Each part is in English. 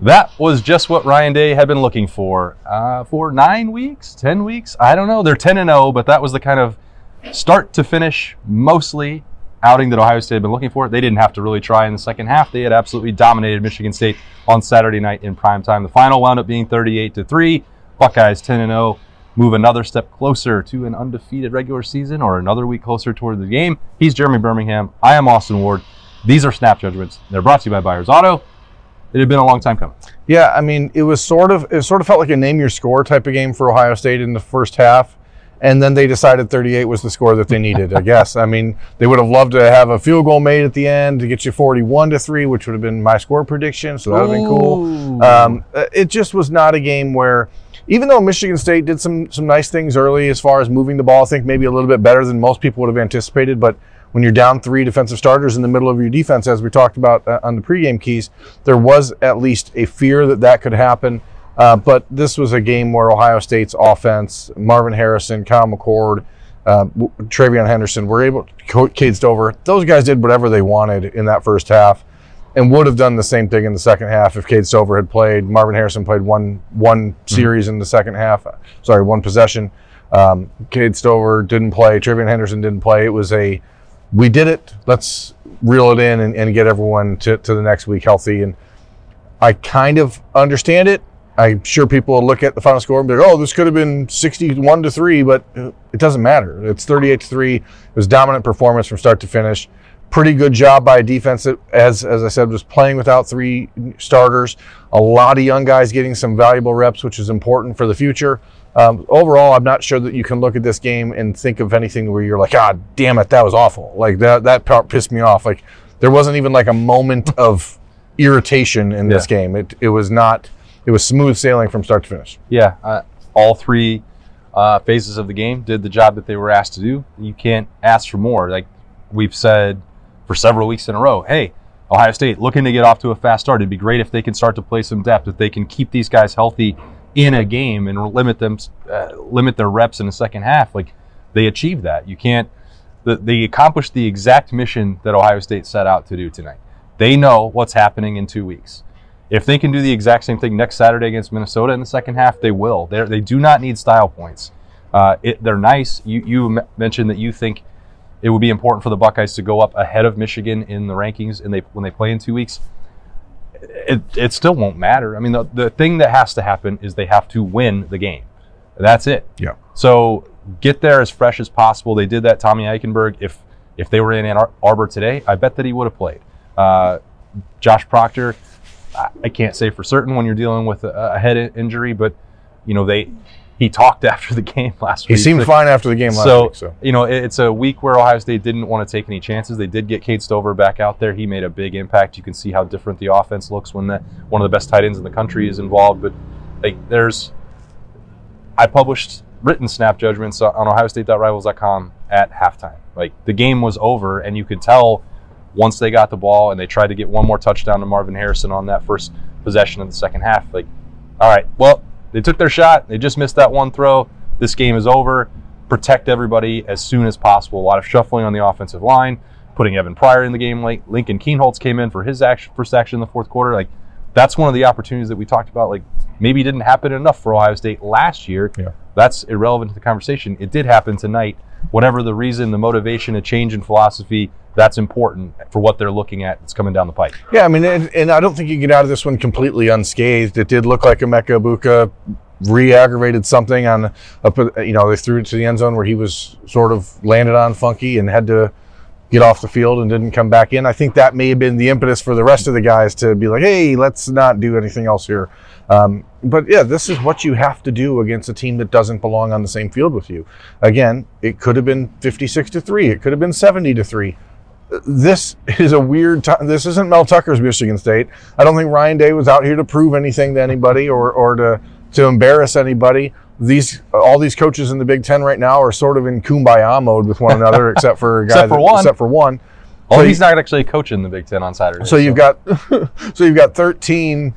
That was just what Ryan Day had been looking for uh, for nine weeks, ten weeks. I don't know. They're ten and zero, but that was the kind of start to finish, mostly outing that Ohio State had been looking for. They didn't have to really try in the second half. They had absolutely dominated Michigan State on Saturday night in prime time. The final wound up being 38 to three. Buckeyes 10 and 0 move another step closer to an undefeated regular season or another week closer toward the game. He's Jeremy Birmingham. I am Austin Ward. These are Snap Judgments. They're brought to you by Byers Auto. It had been a long time coming. Yeah, I mean, it was sort of it sort of felt like a name your score type of game for Ohio State in the first half. And then they decided 38 was the score that they needed, I guess. I mean, they would have loved to have a field goal made at the end to get you 41 to 3, which would have been my score prediction. So that would have been cool. Um, it just was not a game where, even though Michigan State did some, some nice things early as far as moving the ball, I think maybe a little bit better than most people would have anticipated. But when you're down three defensive starters in the middle of your defense, as we talked about uh, on the pregame keys, there was at least a fear that that could happen. Uh, but this was a game where Ohio State's offense, Marvin Harrison, Kyle McCord, uh, TreVeyon Henderson, were able to Cade Stover. Those guys did whatever they wanted in that first half, and would have done the same thing in the second half if Cade Stover had played. Marvin Harrison played one one mm-hmm. series mm-hmm. in the second half. Sorry, one possession. Um, Cade Stover didn't play. TreVeyon Henderson didn't play. It was a we did it. Let's reel it in and, and get everyone to, to the next week healthy. And I kind of understand it I'm sure people will look at the final score and be like, "Oh, this could have been 61 to 3, but it doesn't matter. It's 38 to three. It was dominant performance from start to finish. Pretty good job by a defense that, as as I said, was playing without three starters. A lot of young guys getting some valuable reps, which is important for the future. Um, overall, I'm not sure that you can look at this game and think of anything where you're like, "Ah, damn it, that was awful." Like that that part pissed me off. Like there wasn't even like a moment of irritation in this yeah. game. It it was not it was smooth sailing from start to finish. Yeah, uh, all three uh, phases of the game did the job that they were asked to do. You can't ask for more. Like we've said for several weeks in a row, hey, Ohio State looking to get off to a fast start. It'd be great if they can start to play some depth, if they can keep these guys healthy in a game and limit them, uh, limit their reps in the second half. Like they achieved that. You can't. The, they accomplished the exact mission that Ohio State set out to do tonight. They know what's happening in two weeks. If they can do the exact same thing next Saturday against Minnesota in the second half, they will. They're, they do not need style points. Uh, it, they're nice. You, you mentioned that you think it would be important for the Buckeyes to go up ahead of Michigan in the rankings and they when they play in two weeks. It, it still won't matter. I mean, the, the thing that has to happen is they have to win the game. That's it. Yeah. So get there as fresh as possible. They did that. Tommy Eichenberg, if if they were in Ann Arbor today, I bet that he would have played. Uh, Josh Proctor, I can't say for certain when you're dealing with a, a head injury, but you know they he talked after the game last he week. He seemed fine after the game last so, week. So you know it's a week where Ohio State didn't want to take any chances. They did get Cade Stover back out there. He made a big impact. You can see how different the offense looks when that one of the best tight ends in the country is involved. But like there's, I published written snap judgments on OhioState.rivals.com at halftime. Like the game was over, and you could tell once they got the ball and they tried to get one more touchdown to Marvin Harrison on that first possession of the second half, like, all right, well, they took their shot. They just missed that one throw. This game is over. Protect everybody as soon as possible. A lot of shuffling on the offensive line, putting Evan Pryor in the game late. Lincoln Kienholz came in for his action, first action in the fourth quarter. Like, that's one of the opportunities that we talked about. Like, maybe didn't happen enough for Ohio State last year. Yeah. That's irrelevant to the conversation. It did happen tonight. Whatever the reason, the motivation, a change in philosophy, that's important for what they're looking at that's coming down the pike. Yeah, I mean, and, and I don't think you get out of this one completely unscathed. It did look like Emeka Egbuka re-aggravated something on up you know they threw it to the end zone where he was sort of landed on funky and had to get off the field and didn't come back in. I think that may have been the impetus for the rest of the guys to be like hey let's not do anything else here. Um, but yeah this is what you have to do against a team that doesn't belong on the same field with you. Again it could have been 56 to 3 it could have been 70 to 3 this is a weird time. This isn't Mel Tucker's Michigan State. I don't think Ryan Day was out here to prove anything to anybody or, or to, to embarrass anybody. These all these coaches in the Big Ten right now are sort of in kumbaya mode with one another, except for except for one. Except for one. Oh, so he's not actually coaching the Big Ten on Saturday. So, so. you've got so you've got 13,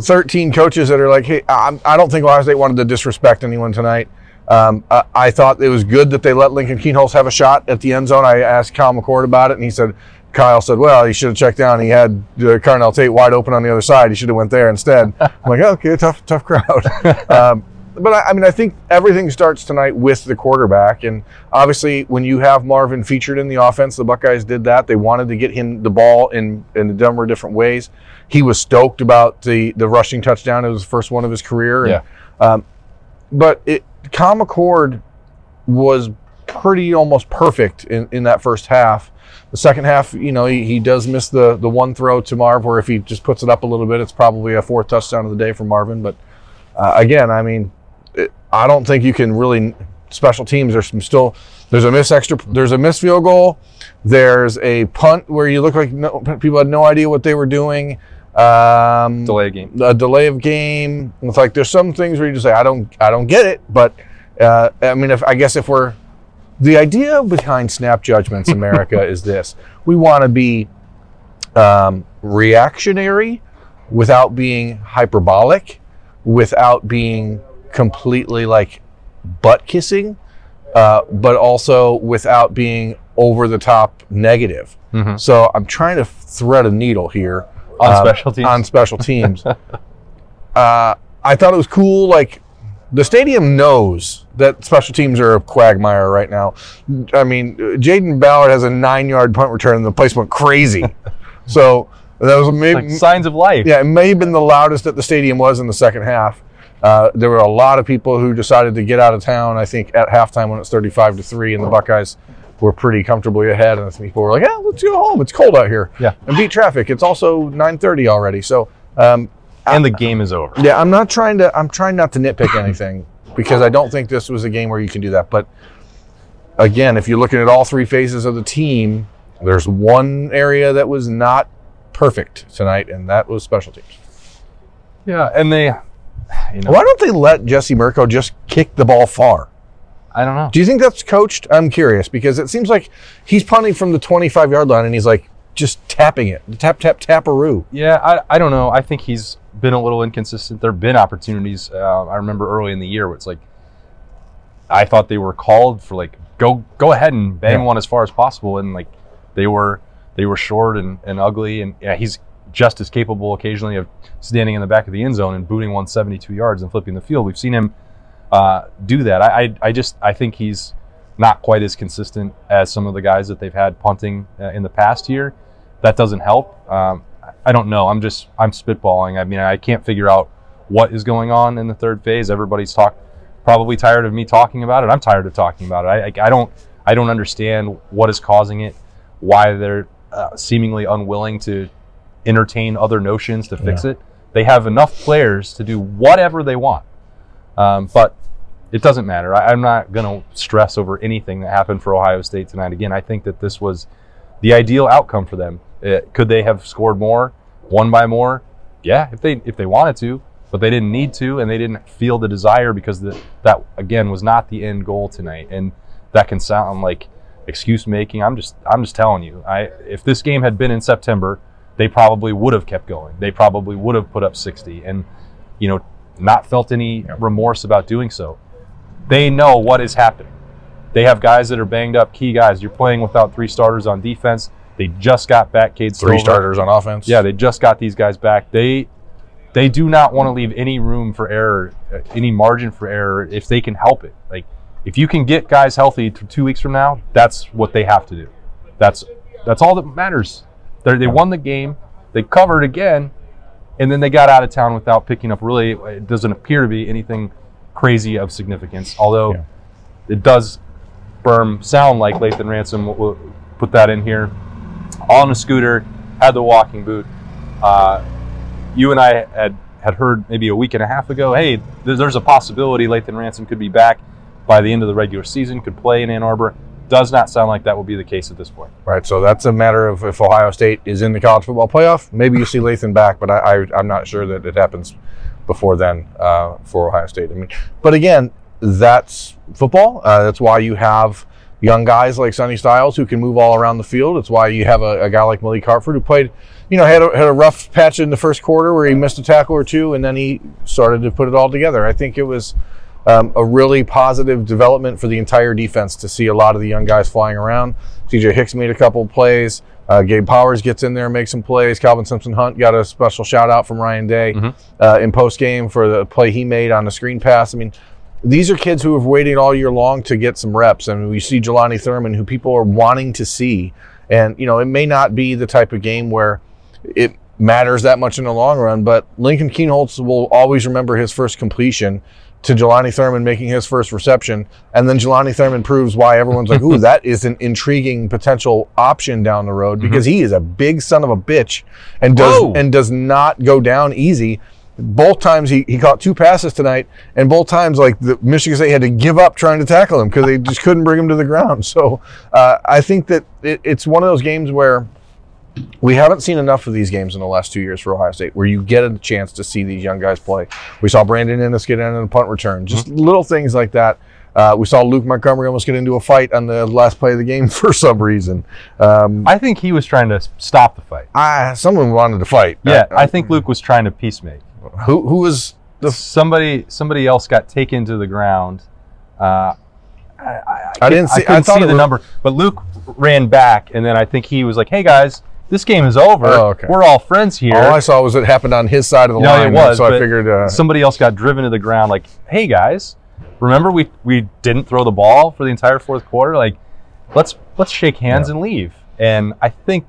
13 coaches that are like, hey, I, I don't think Ohio State wanted to disrespect anyone tonight. Um, I, I, thought it was good that they let Lincoln Kienholz have a shot at the end zone. I asked Kyle McCord about it, and he said Kyle said, "Well, he should have checked down. He had uh, Carnell Tate wide open on the other side. He should have went there instead." I'm like, "Okay, tough, tough crowd." um, but I, I mean, I think everything starts tonight with the quarterback, and obviously, when you have Marvin featured in the offense, the Buckeyes did that. They wanted to get him the ball in in a number of different ways. He was stoked about the the rushing touchdown. It was the first one of his career. Yeah. um, but it Kyle McCord was pretty almost perfect in, in that first half. The second half, you know, he, he does miss the the one throw to Marv, where if he just puts it up a little bit, it's probably a fourth touchdown of the day for Marvin. But uh, again, I mean, it, I don't think you can really special teams. There's some still there's a miss extra there's a missed field goal. There's a punt where you look like no, people had no idea what they were doing. Um, Delay game. a delay of game. It's like there's some things where you just say, I don't, I don't get it. But uh, I mean, if I guess if we're the idea behind snap judgments, America, is this: we want to be um, reactionary without being hyperbolic, without being completely like butt kissing, uh, but also without being over the top negative. Mhm. So I'm trying to thread a needle here On um, special teams. On special teams. uh, I thought it was cool. Like the stadium knows that special teams are a quagmire right now. I mean, Jayden Ballard has a nine-yard punt return, and the place went crazy. so that was maybe like signs of life. yeah, it may have been the loudest that the stadium was in the second half. Uh, there were a lot of people who decided to get out of town. I think at halftime when it's thirty-five to three, and the Buckeyes were pretty comfortably ahead, and people were like, "Yeah, let's go home. It's cold out here." Yeah. and beat traffic. It's also nine thirty already. So, um, And the game is over. yeah, I'm not trying to. I'm trying not to nitpick anything because I don't think this was a game where you can do that. But again, if you're looking at all three phases of the team, there's one area that was not perfect tonight, and that was special teams. Yeah, and they, you know, Why don't they let Jesse Mirco just kick the ball far? I don't know. Do you think that's coached? I'm curious because it seems like he's punting from the 25 yard line and he's like just tapping it, tap tap taparoo. Yeah, I, I don't know. I think he's been a little inconsistent. There have been opportunities. Uh, I remember early in the year where it's like, I thought they were called for like go go ahead and bang Yeah. one as far as possible, and like they were they were short and, and ugly, and yeah, he's just as capable occasionally of standing in the back of the end zone and booting 172 yards and flipping the field. We've seen him uh, do that. I, I I just I think he's not quite as consistent as some of the guys that they've had punting uh, in the past year. That doesn't help. Um, I don't know. I'm just I'm spitballing. I mean, I can't figure out what is going on in the third phase. Everybody's talk probably tired of me talking about it. I'm tired of talking about it. I, I, I don't I don't understand what is causing it. Why they're uh, seemingly unwilling to entertain other notions to fix it. They have enough players to do whatever they want. Um, but it doesn't matter. I, I'm not going to stress over anything that happened for Ohio State tonight. Again, I think that this was the ideal outcome for them. Uh, could they have scored more, won by more? Yeah, if they if they wanted to, but they didn't need to, and they didn't feel the desire because the, that again was not the end goal tonight. And that can sound like excuse making. I'm just I'm just telling you. I if this game had been in September, they probably would have kept going. They probably would have put up 60, and you know not felt any remorse about doing so. They know what is happening. They have guys that are banged up, key guys. You're playing without three starters on defense. They just got back Cade Three Stover. starters on offense. Yeah, they just got these guys back. They they do not want to leave any room for error, uh, any margin for error if they can help it. Like if you can get guys healthy two weeks from now, that's what they have to do. That's that's all that matters. They're, they won the game. They covered again, and then they got out of town without picking up. Really, it doesn't appear to be anything crazy of significance. Although Yeah. it does, Berm sound like Lathan Ransom. We'll, we'll put that in here. On a scooter, had the walking boot. Uh, you and I had had heard maybe a week and a half ago. Hey, there- there's a possibility Lathan Ransom could be back by the end of the regular season. Could play in Ann Arbor. Does not sound like that will be the case at this point. Right. So that's a matter of if Ohio State is in the college football playoff, maybe you see Lathan back, but I, I, I'm not sure that it happens before then uh, for Ohio State. I mean, but again, that's football. Uh, that's why you have young guys like Sonny Styles who can move all around the field. It's why you have a, a guy like Malik Hartford who played, you know, had a, had a rough patch in the first quarter where he missed a tackle or two, and then he started to put it all together. I think it was um, a really positive development for the entire defense to see a lot of the young guys flying around. CJ Hicks made a couple plays. Uh, Gabe Powers gets in there, makes some plays. Calvin Simpson Hunt got a special shout out from Ryan Day Mhm. uh, in post game for the play he made on the screen pass. I mean, these are kids who have waited all year long to get some reps. and we see Jelani Thurman, who people are wanting to see. And, you know, it may not be the type of game where it matters that much in the long run, but Lincoln Kienholz will always remember his first completion to Jelani Thurman making his first reception. And then Jelani Thurman proves why everyone's like, ooh, that is an intriguing potential option down the road because he is a big son of a bitch and does Whoa. and does not go down easy. Both times he, he caught two passes tonight, and both times like the Michigan State had to give up trying to tackle him because they just couldn't bring him to the ground. So uh, I think that it, it's one of those games where we haven't seen enough of these games in the last two years for Ohio State, where you get a chance to see these young guys play. We saw Brandon Inniss get in on a punt return, just little things like that. Uh, we saw Luke Montgomery almost get into a fight on the last play of the game for some reason. Um, I think he was trying to stop the fight. I, someone wanted to fight. Yeah, Uh, I think Luke was trying to peacemake. who who was the somebody somebody else got taken to the ground. Uh, I, I, I didn't see- I couldn't thought see the was- number, but Luke ran back, and then I think he was like, "Hey guys, this game is over. Oh, okay. We're all friends here." All I saw was it happened on his side of the No, line, it was. so I figured. Uh, somebody else got driven to the ground. Like, "Hey guys, remember we we didn't throw the ball for the entire fourth quarter. Like, let's let's shake hands and leave." And I think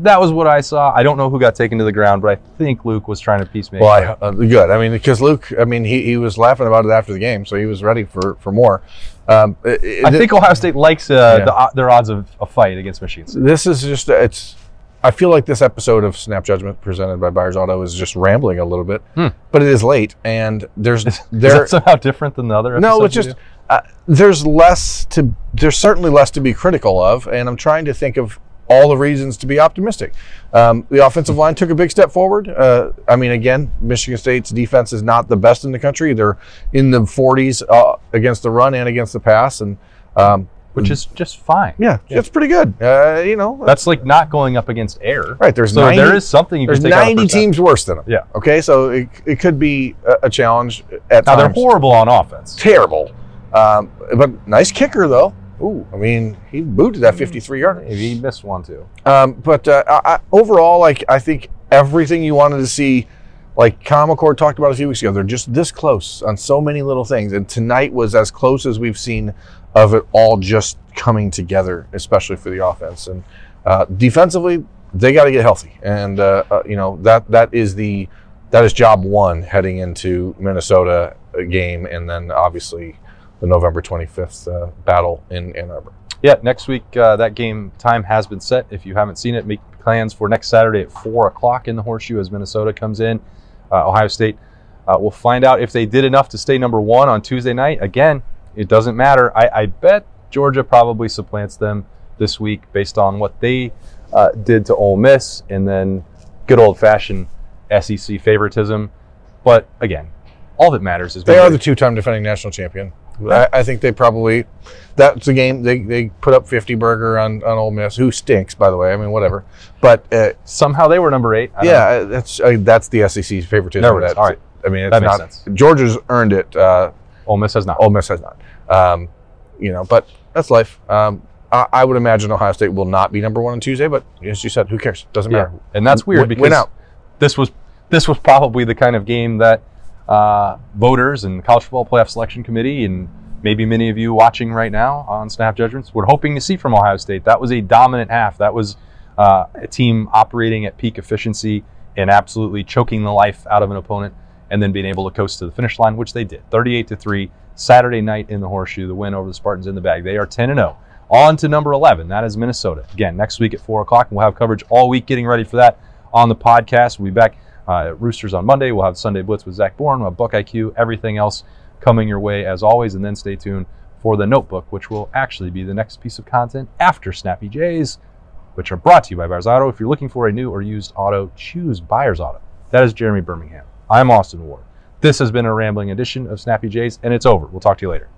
that was what I saw. I don't know who got taken to the ground, but I think Luke was trying to peacemake. well, I, uh, good. I mean, because Luke, I mean, he, he was laughing about it after the game, so he was ready for for more. Um, it- it- I think Ohio State likes uh, Yeah. the, o- their odds of a fight against Michigan State. this is just it's i feel like this episode of snap judgment presented by Byers auto is just rambling a little bit Hmm. but it is late and there's Is there somehow different than the other? no it's just uh, there's less to there's certainly less to be critical of and i'm trying to think of all the reasons to be optimistic um, the offensive line took a big step forward uh, i mean again michigan state's defense is not the best in the country they're in the 40s uh, against the run and against the pass and um, which is just fine. yeah, it's pretty good uh, you know That's like not going up against air. Right, there's so 90 there is something you There's can take out of 90 teams worse than them. Yeah. Okay, so it, it could be a, a challenge at Now they're horrible on offense. Terrible. Um, but nice kicker, though. Ooh, I mean, he booted that 53 yarder. He missed one too. Um, but uh, I, overall, like, I think everything you wanted to see, like Kyle McCord talked about a few weeks ago, they're just this close on so many little things. And tonight was as close as we've seen of it all just coming together, especially for the offense. And uh, defensively, they got to get healthy. And, uh, uh, you know, that that is the that is job one heading into Minnesota uh, game. And then obviously the November 25th uh, battle in Ann Arbor. Yeah, next week uh, that game time has been set. If you haven't seen it, make plans for next Saturday at four o'clock in the Horseshoe as Minnesota comes in. Uh, Ohio State. Uh, we'll find out if they did enough to stay number one on Tuesday night. Again, it doesn't matter. I, I bet Georgia probably supplants them this week based on what they uh, did to Ole Miss and then good old fashioned SEC favoritism. But again, all that matters is They are the two-time defending national champion. I, I think they probably that's a game they, they put up 50 burger on on Ole Miss, who stinks by the way. I mean whatever, but uh, somehow they were number eight. I know. yeah, uh, that's uh, that's the SEC's favoritism. Is. That- All right. I mean it's That makes not sense. Georgia's earned it. Uh, Ole Miss has not. Ole Miss has not. Um, you know, but that's life. Um, I, I would imagine Ohio State will not be number one on Tuesday, but as you said, who cares? Doesn't Yeah, matter. and that's weird Win- because this was this was probably the kind of game that uh, voters and college football playoff selection committee and maybe many of you watching right now on Snap Judgments were hoping to see from Ohio State. That was a dominant half. That was uh, a team operating at peak efficiency and absolutely choking the life out of an opponent, and then being able to coast to the finish line, which they did. 38 to three Saturday night in the Horseshoe, the win over the Spartans in the bag. They are 10 and 0. On to number 11. That is Minnesota. Again, next week at 4 o'clock. And we'll have coverage all week getting ready for that on the podcast. We'll be back uh, Roosters on Monday. We'll have Sunday Blitz with Zach Bourne. We'll have Buck IQ, everything else coming your way as always. And then stay tuned for the notebook, which will actually be the next piece of content after Snappy Jays, which are brought to you by Byers Auto. If you're looking for a new or used auto, choose Byers Auto. That is Jeremy Birmingham. I'm Austin Ward. This has been a rambling edition of Snappy Jays, and it's over. We'll talk to you later.